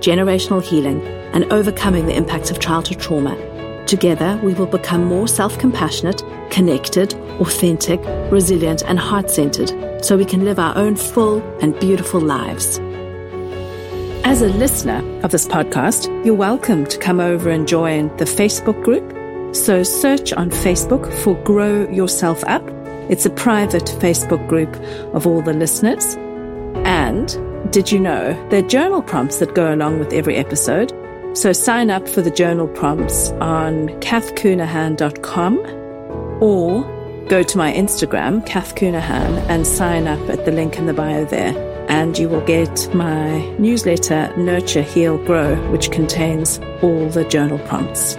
generational healing, and overcoming the impacts of childhood trauma. Together, we will become more self compassionate, connected, authentic, resilient, and heart centered so we can live our own full and beautiful lives. As a listener of this podcast, you're welcome to come over and join the Facebook group. So search on Facebook for Grow Yourself Up. It's a private Facebook group of all the listeners. And did you know there are journal prompts that go along with every episode? So sign up for the journal prompts on cathcounihan.com or go to my Instagram, Cath Counihan, and sign up at the link in the bio there. And you will get my newsletter, Nurture, Heal, Grow, which contains all the journal prompts.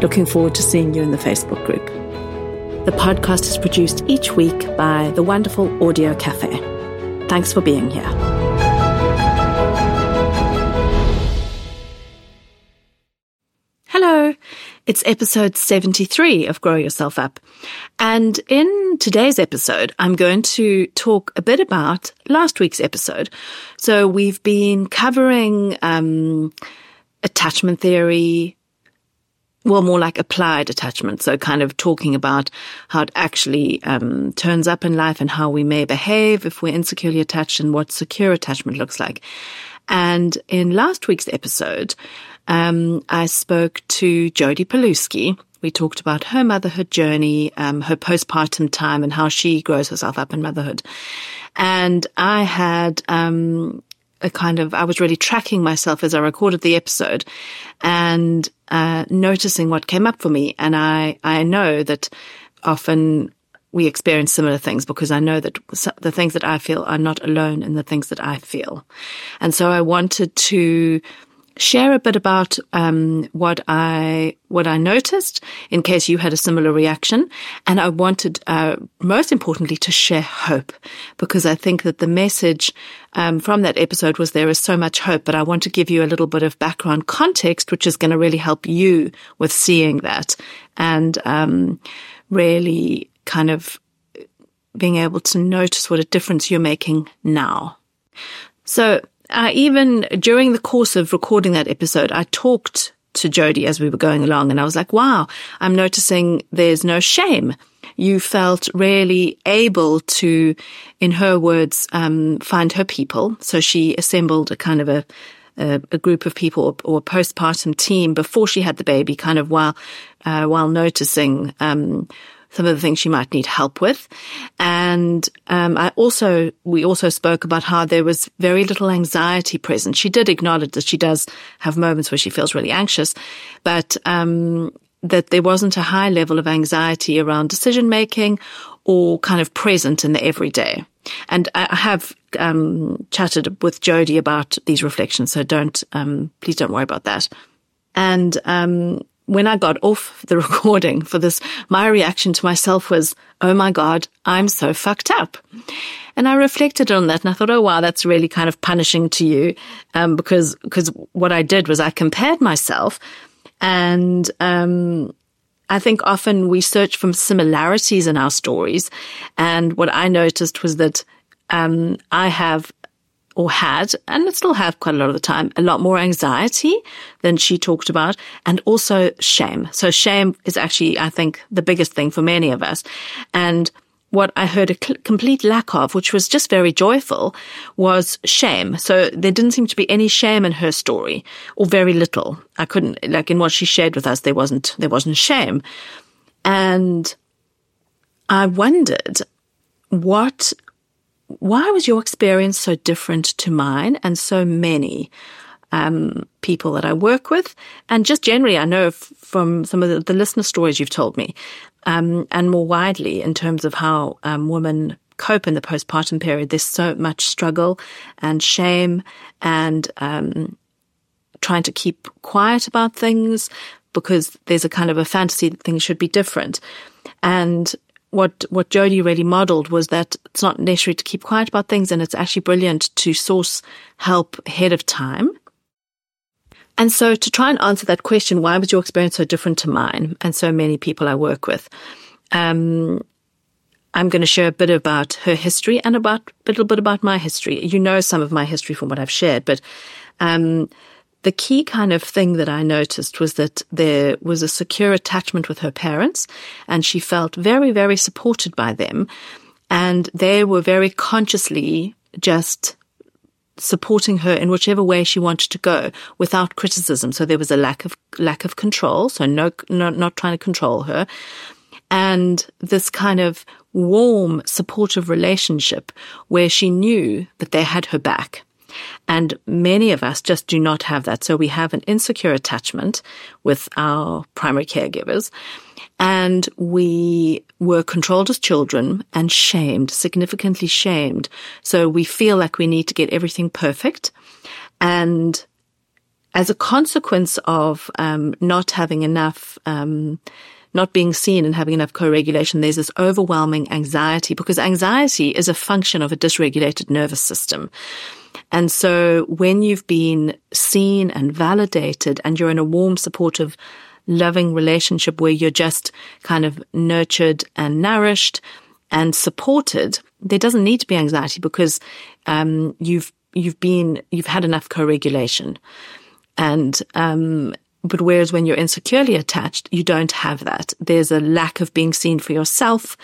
Looking forward to seeing you in the Facebook group. The podcast is produced each week by the wonderful Audio Cafe. Thanks for being here. It's episode 73 of Grow Yourself Up. And in today's episode, I'm going to talk a bit about last week's episode. So we've been covering um, attachment theory, well, more like applied attachment. So kind of talking about how it actually um, turns up in life and how we may behave if we're insecurely attached and what secure attachment looks like. And in last week's episode, um, I spoke to Jody Paluski. We talked about her motherhood journey, um, her postpartum time, and how she grows herself up in motherhood. And I had um, a kind of I was really tracking myself as I recorded the episode, and uh, noticing what came up for me. And I I know that often we experience similar things because I know that the things that I feel are not alone in the things that I feel. And so I wanted to share a bit about um, what I what I noticed in case you had a similar reaction, and I wanted, uh, most importantly, to share hope because I think that the message um, from that episode was there is so much hope, but I want to give you a little bit of background context, which is going to really help you with seeing that and um, really kind of being able to notice what a difference you're making now. So uh, even during the course of recording that episode, I talked to Jody as we were going along and I was like, wow, I'm noticing there's no shame. You felt really able to, in her words, um, find her people. So she assembled a kind of a, a, a group of people or, or, a postpartum team before she had the baby, kind of while, uh, while noticing, um, some of the things she might need help with. And um, I also, we also spoke about how there was very little anxiety present. She did acknowledge that she does have moments where she feels really anxious, but um, that there wasn't a high level of anxiety around decision making or kind of present in the everyday. And I have um, chatted with Jody about these reflections, so don't um, please don't worry about that. And um, when I got off the recording for this, my reaction to myself was, Oh my God, I'm so fucked up. And I reflected on that and I thought, oh wow, that's really kind of punishing to you. Um, because, because what I did was I compared myself and, um, I think often we search for similarities in our stories. And what I noticed was that, um, I have or had, and still have quite a lot of the time, a lot more anxiety than she talked about, and also shame. So shame is actually, I think, the biggest thing for many of us. And what I heard a cl- complete lack of, which was just very joyful, was shame. So there didn't seem to be any shame in her story, or very little. I couldn't, like in what she shared with us, there wasn't, there wasn't shame. And I wondered what why was your experience so different to mine and so many um, people that I work with? And just generally, I know from some of the, the listener stories you've told me, um, and more widely in terms of how um, women cope in the postpartum period, there's so much struggle and shame and um, trying to keep quiet about things because there's a kind of a fantasy that things should be different. And what what Jody really modeled was that it's not necessary to keep quiet about things, and it's actually brilliant to source help ahead of time. And so, to try and answer that question, why was your experience so different to mine and so many people I work with? Um, I'm going to share a bit about her history and about a little bit about my history. You know some of my history from what I've shared, but um, the key kind of thing that I noticed was that there was a secure attachment with her parents and she felt very, very supported by them. And they were very consciously just supporting her in whichever way she wanted to go without criticism. So there was a lack of, lack of control. So no, no not trying to control her. And this kind of warm, supportive relationship where she knew that they had her back and many of us just do not have that. So we have an insecure attachment with our primary caregivers. And we were controlled as children and shamed, significantly shamed. So we feel like we need to get everything perfect. And as a consequence of um, not having enough, um, not being seen and having enough co-regulation, there's this overwhelming anxiety because anxiety is a function of a dysregulated nervous system. And so when you've been seen and validated and you're in a warm, supportive, loving relationship where you're just kind of nurtured and nourished and supported, there doesn't need to be anxiety because um, you've you've been you've had enough co-regulation, and um, but whereas when you're insecurely attached, you don't have that. There's a lack of being seen for yourself.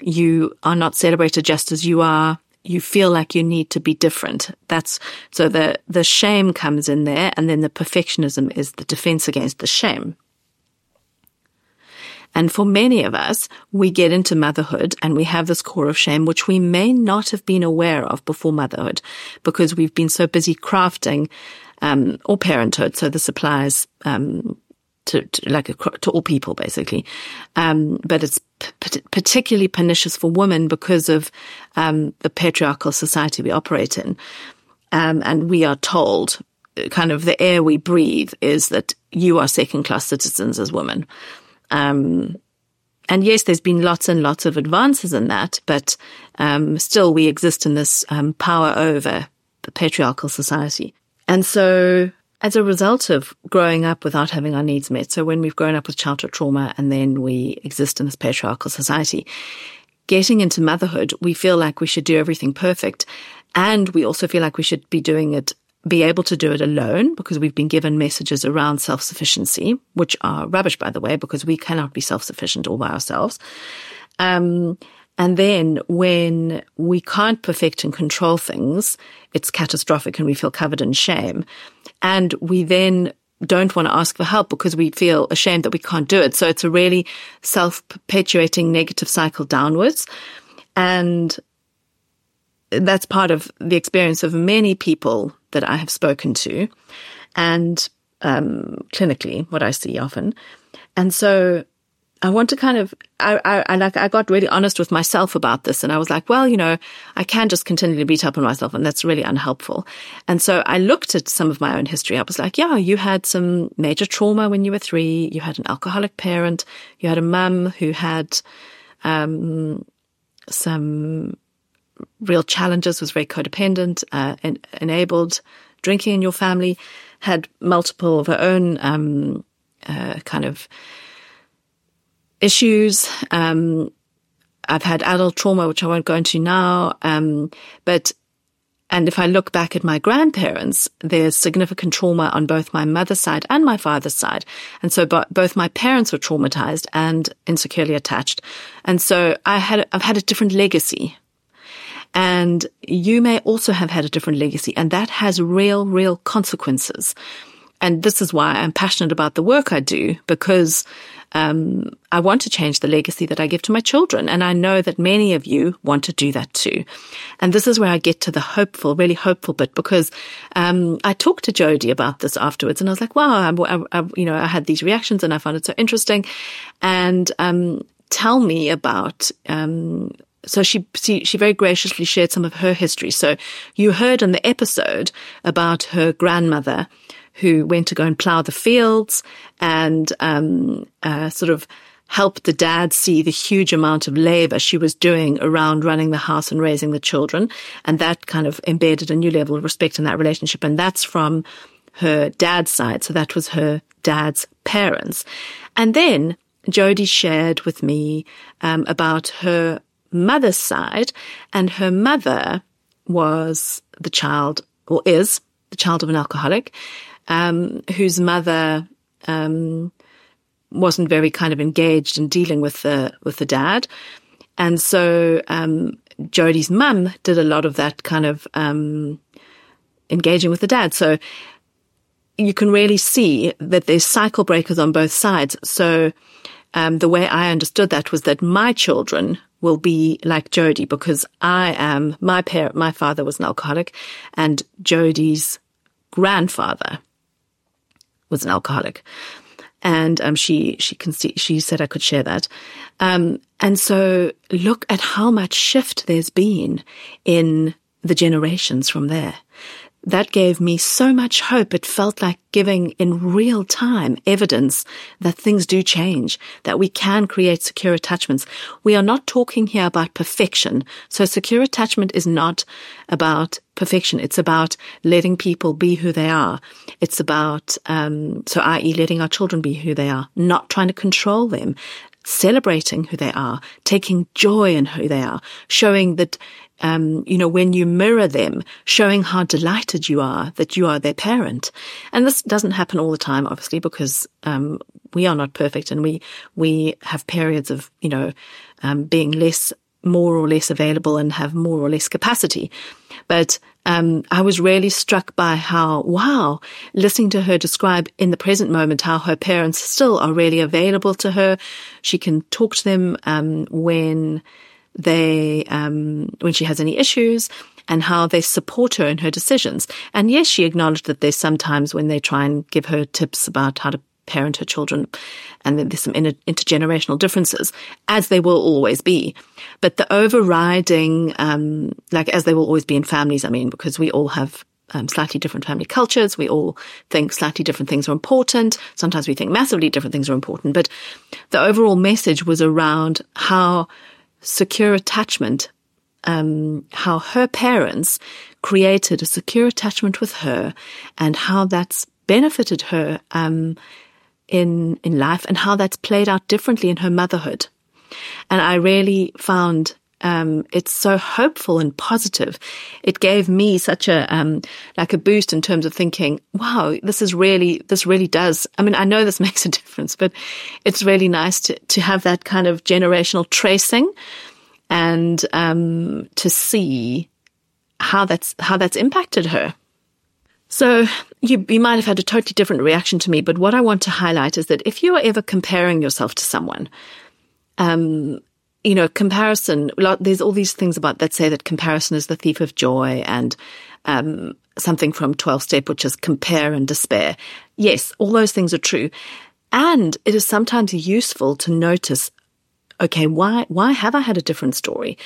You are not celebrated just as you are you feel like you need to be different. That's so the the shame comes in there, and then the perfectionism is the defense against the shame. And for many of us, we get into motherhood and we have this core of shame, which we may not have been aware of before motherhood because we've been so busy crafting, um, or parenthood. So this applies, um, to, to, like to all people basically. Um, but it's p- particularly pernicious for women because of um, the patriarchal society we operate in. Um, and we are told, kind of the air we breathe is that you are second class citizens as women. Um, and yes, there's been lots and lots of advances in that, but um, still we exist in this um, power over the patriarchal society. And so as a result of growing up without having our needs met. So when we've grown up with childhood trauma and then we exist in this patriarchal society, getting into motherhood, we feel like we should do everything perfect. And we also feel like we should be doing it, be able to do it alone because we've been given messages around self-sufficiency, which are rubbish, by the way, because we cannot be self-sufficient all by ourselves. Um, and then when we can't perfect and control things, it's catastrophic and we feel covered in shame. And we then don't want to ask for help because we feel ashamed that we can't do it. So it's a really self perpetuating negative cycle downwards. And that's part of the experience of many people that I have spoken to and um, clinically, what I see often. And so I want to kind of, I, I, I, like, I got really honest with myself about this and I was like, well, you know, I can just continually beat up on myself and that's really unhelpful. And so I looked at some of my own history. I was like, yeah, you had some major trauma when you were three. You had an alcoholic parent. You had a mum who had, um, some real challenges, was very codependent, uh, en- enabled drinking in your family, had multiple of her own, um, uh, kind of, issues. Um, I've had adult trauma, which I won't go into now. Um, but, and if I look back at my grandparents, there's significant trauma on both my mother's side and my father's side. And so bo- both my parents were traumatized and insecurely attached. And so I had, I've had a different legacy. And you may also have had a different legacy and that has real, real consequences. And this is why I'm passionate about the work I do because um, I want to change the legacy that I give to my children. And I know that many of you want to do that too. And this is where I get to the hopeful, really hopeful bit because um, I talked to Jody about this afterwards and I was like, wow, I, I, you know, I had these reactions and I found it so interesting. And um, tell me about um, so she, she she very graciously shared some of her history. So you heard in the episode about her grandmother who went to go and plow the fields and um, uh, sort of helped the dad see the huge amount of labor she was doing around running the house and raising the children. And that kind of embedded a new level of respect in that relationship. And that's from her dad's side. So that was her dad's parents. And then Jody shared with me um, about her mother's side, and her mother was the child, or is the child of an alcoholic, um, whose mother um, wasn't very kind of engaged in dealing with the with the dad, and so um, Jody's mum did a lot of that kind of um, engaging with the dad. So you can really see that there's cycle breakers on both sides. So um, the way I understood that was that my children will be like Jody because I am my parent. My father was an alcoholic, and Jody's grandfather was an alcoholic and um, she she can see, she said I could share that. Um, and so look at how much shift there's been in the generations from there that gave me so much hope. It felt like giving in real time evidence that things do change, that we can create secure attachments. We are not talking here about perfection. So secure attachment is not about perfection. It's about letting people be who they are. It's about, um, so i.e. letting our children be who they are, not trying to control them, celebrating who they are, taking joy in who they are, showing that um, you know, when you mirror them, showing how delighted you are that you are their parent. And this doesn't happen all the time, obviously, because um, we are not perfect and we we have periods of, you know, um, being less, more or less available and have more or less capacity. But um, I was really struck by how, wow, listening to her describe in the present moment how her parents still are really available to her. She can talk to them um, when they, um, when she has any issues and how they support her in her decisions. And yes, she acknowledged that there's sometimes when they try and give her tips about how to parent her children and there's some inter- intergenerational differences, as they will always be. But the overriding, um, like as they will always be in families, I mean, because we all have um, slightly different family cultures. We all think slightly different things are important. Sometimes we think massively different things are important. But the overall message was around how secure attachment, um, how her parents created a secure attachment with her and how that's benefited her um, in in life and how that's played out differently in her motherhood. And I really found um, it's so hopeful and positive. It gave me such a um, like a boost in terms of thinking, wow, this is really this really does. I mean, I know this makes a difference, but it's really nice to to have that kind of generational tracing and um, to see how that's how that's impacted her. So you, you might have had a totally different reaction to me, but what I want to highlight is that if you are ever comparing yourself to someone, um, you know, comparison, there's all these things about that say that comparison is the thief of joy and, um, something from 12 step, which is compare and despair. Yes, all those things are true. And it is sometimes useful to notice, okay, why, why have I had a different story?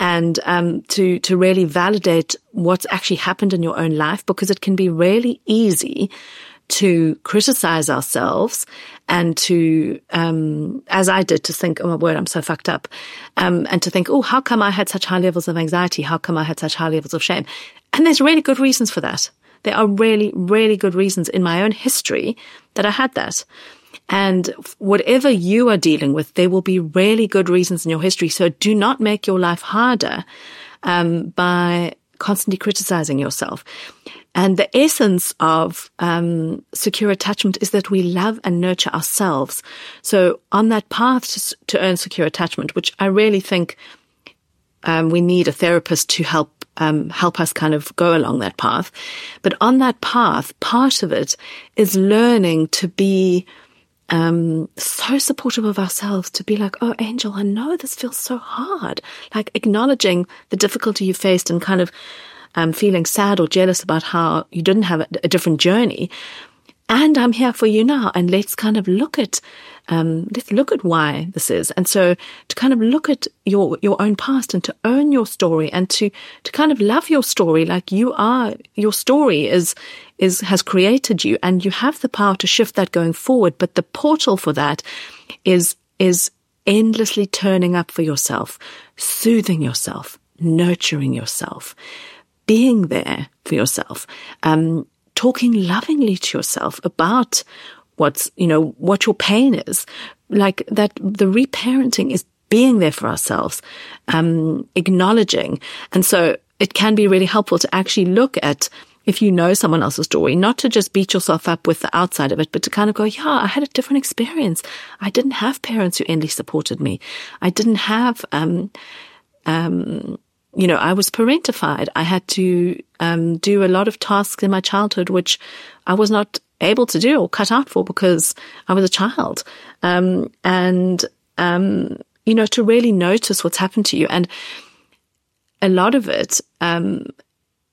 And, um, to, to really validate what's actually happened in your own life because it can be really easy to criticize ourselves and to, um, as I did, to think, oh my word, I'm so fucked up. Um, and to think, oh, how come I had such high levels of anxiety? How come I had such high levels of shame? And there's really good reasons for that. There are really, really good reasons in my own history that I had that. And whatever you are dealing with, there will be really good reasons in your history. So do not make your life harder um, by constantly criticizing yourself. And the essence of um, secure attachment is that we love and nurture ourselves. So on that path to, to earn secure attachment, which I really think um, we need a therapist to help um, help us kind of go along that path. But on that path, part of it is learning to be um, so supportive of ourselves to be like, oh, Angel, I know this feels so hard. Like acknowledging the difficulty you faced and kind of um, feeling sad or jealous about how you didn't have a, a different journey. And I'm here for you now. And let's kind of look at, um, let's look at why this is. And so to kind of look at your, your own past and to own your story and to, to kind of love your story like you are, your story is, is, has created you and you have the power to shift that going forward. But the portal for that is, is endlessly turning up for yourself, soothing yourself, nurturing yourself, being there for yourself, um, talking lovingly to yourself about what's, you know, what your pain is. Like that, the reparenting is being there for ourselves, um, acknowledging. And so it can be really helpful to actually look at if you know someone else's story, not to just beat yourself up with the outside of it, but to kind of go, yeah, I had a different experience. I didn't have parents who endlessly supported me. I didn't have, um, um, you know, I was parentified. I had to um, do a lot of tasks in my childhood which I was not able to do or cut out for because I was a child. Um, and, um, you know, to really notice what's happened to you. And a lot of it, um,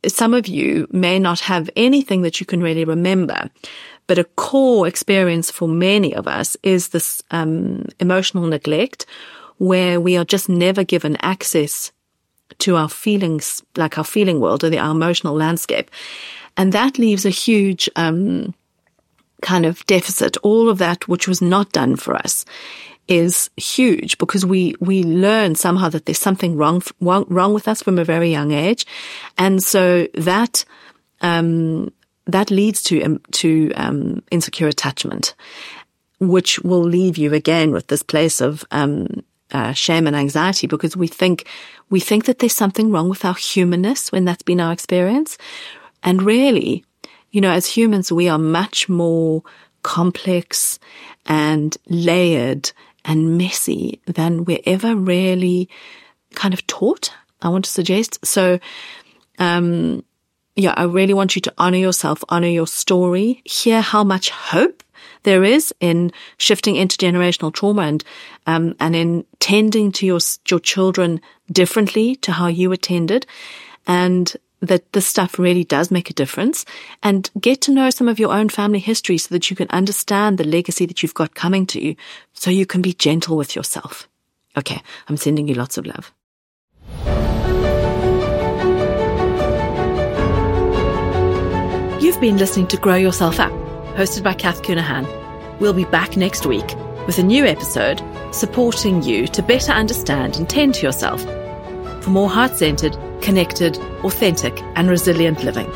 some of you may not have anything that you can really remember, but a core experience for many of us is this um, emotional neglect where we are just never given access to our feelings, like our feeling world or the, our emotional landscape. And that leaves a huge, um, kind of deficit. All of that which was not done for us is huge because we, we learn somehow that there's something wrong, wrong with us from a very young age. And so that, um, that leads to, um, to, um, insecure attachment, which will leave you again with this place of, um, uh, shame and anxiety because we think we think that there's something wrong with our humanness when that's been our experience. And really, you know, as humans, we are much more complex and layered and messy than we're ever really kind of taught. I want to suggest. So, um, yeah, I really want you to honor yourself, honor your story, hear how much hope there is in shifting intergenerational trauma and um, and in tending to your your children differently to how you attended, and that this stuff really does make a difference and get to know some of your own family history so that you can understand the legacy that you've got coming to you so you can be gentle with yourself. Okay, I'm sending you lots of love. You've been listening to Grow Yourself Up hosted by Cath Counihan. We'll be back next week with a new episode supporting you to better understand and tend to yourself for more heart centered, connected, authentic, and resilient living.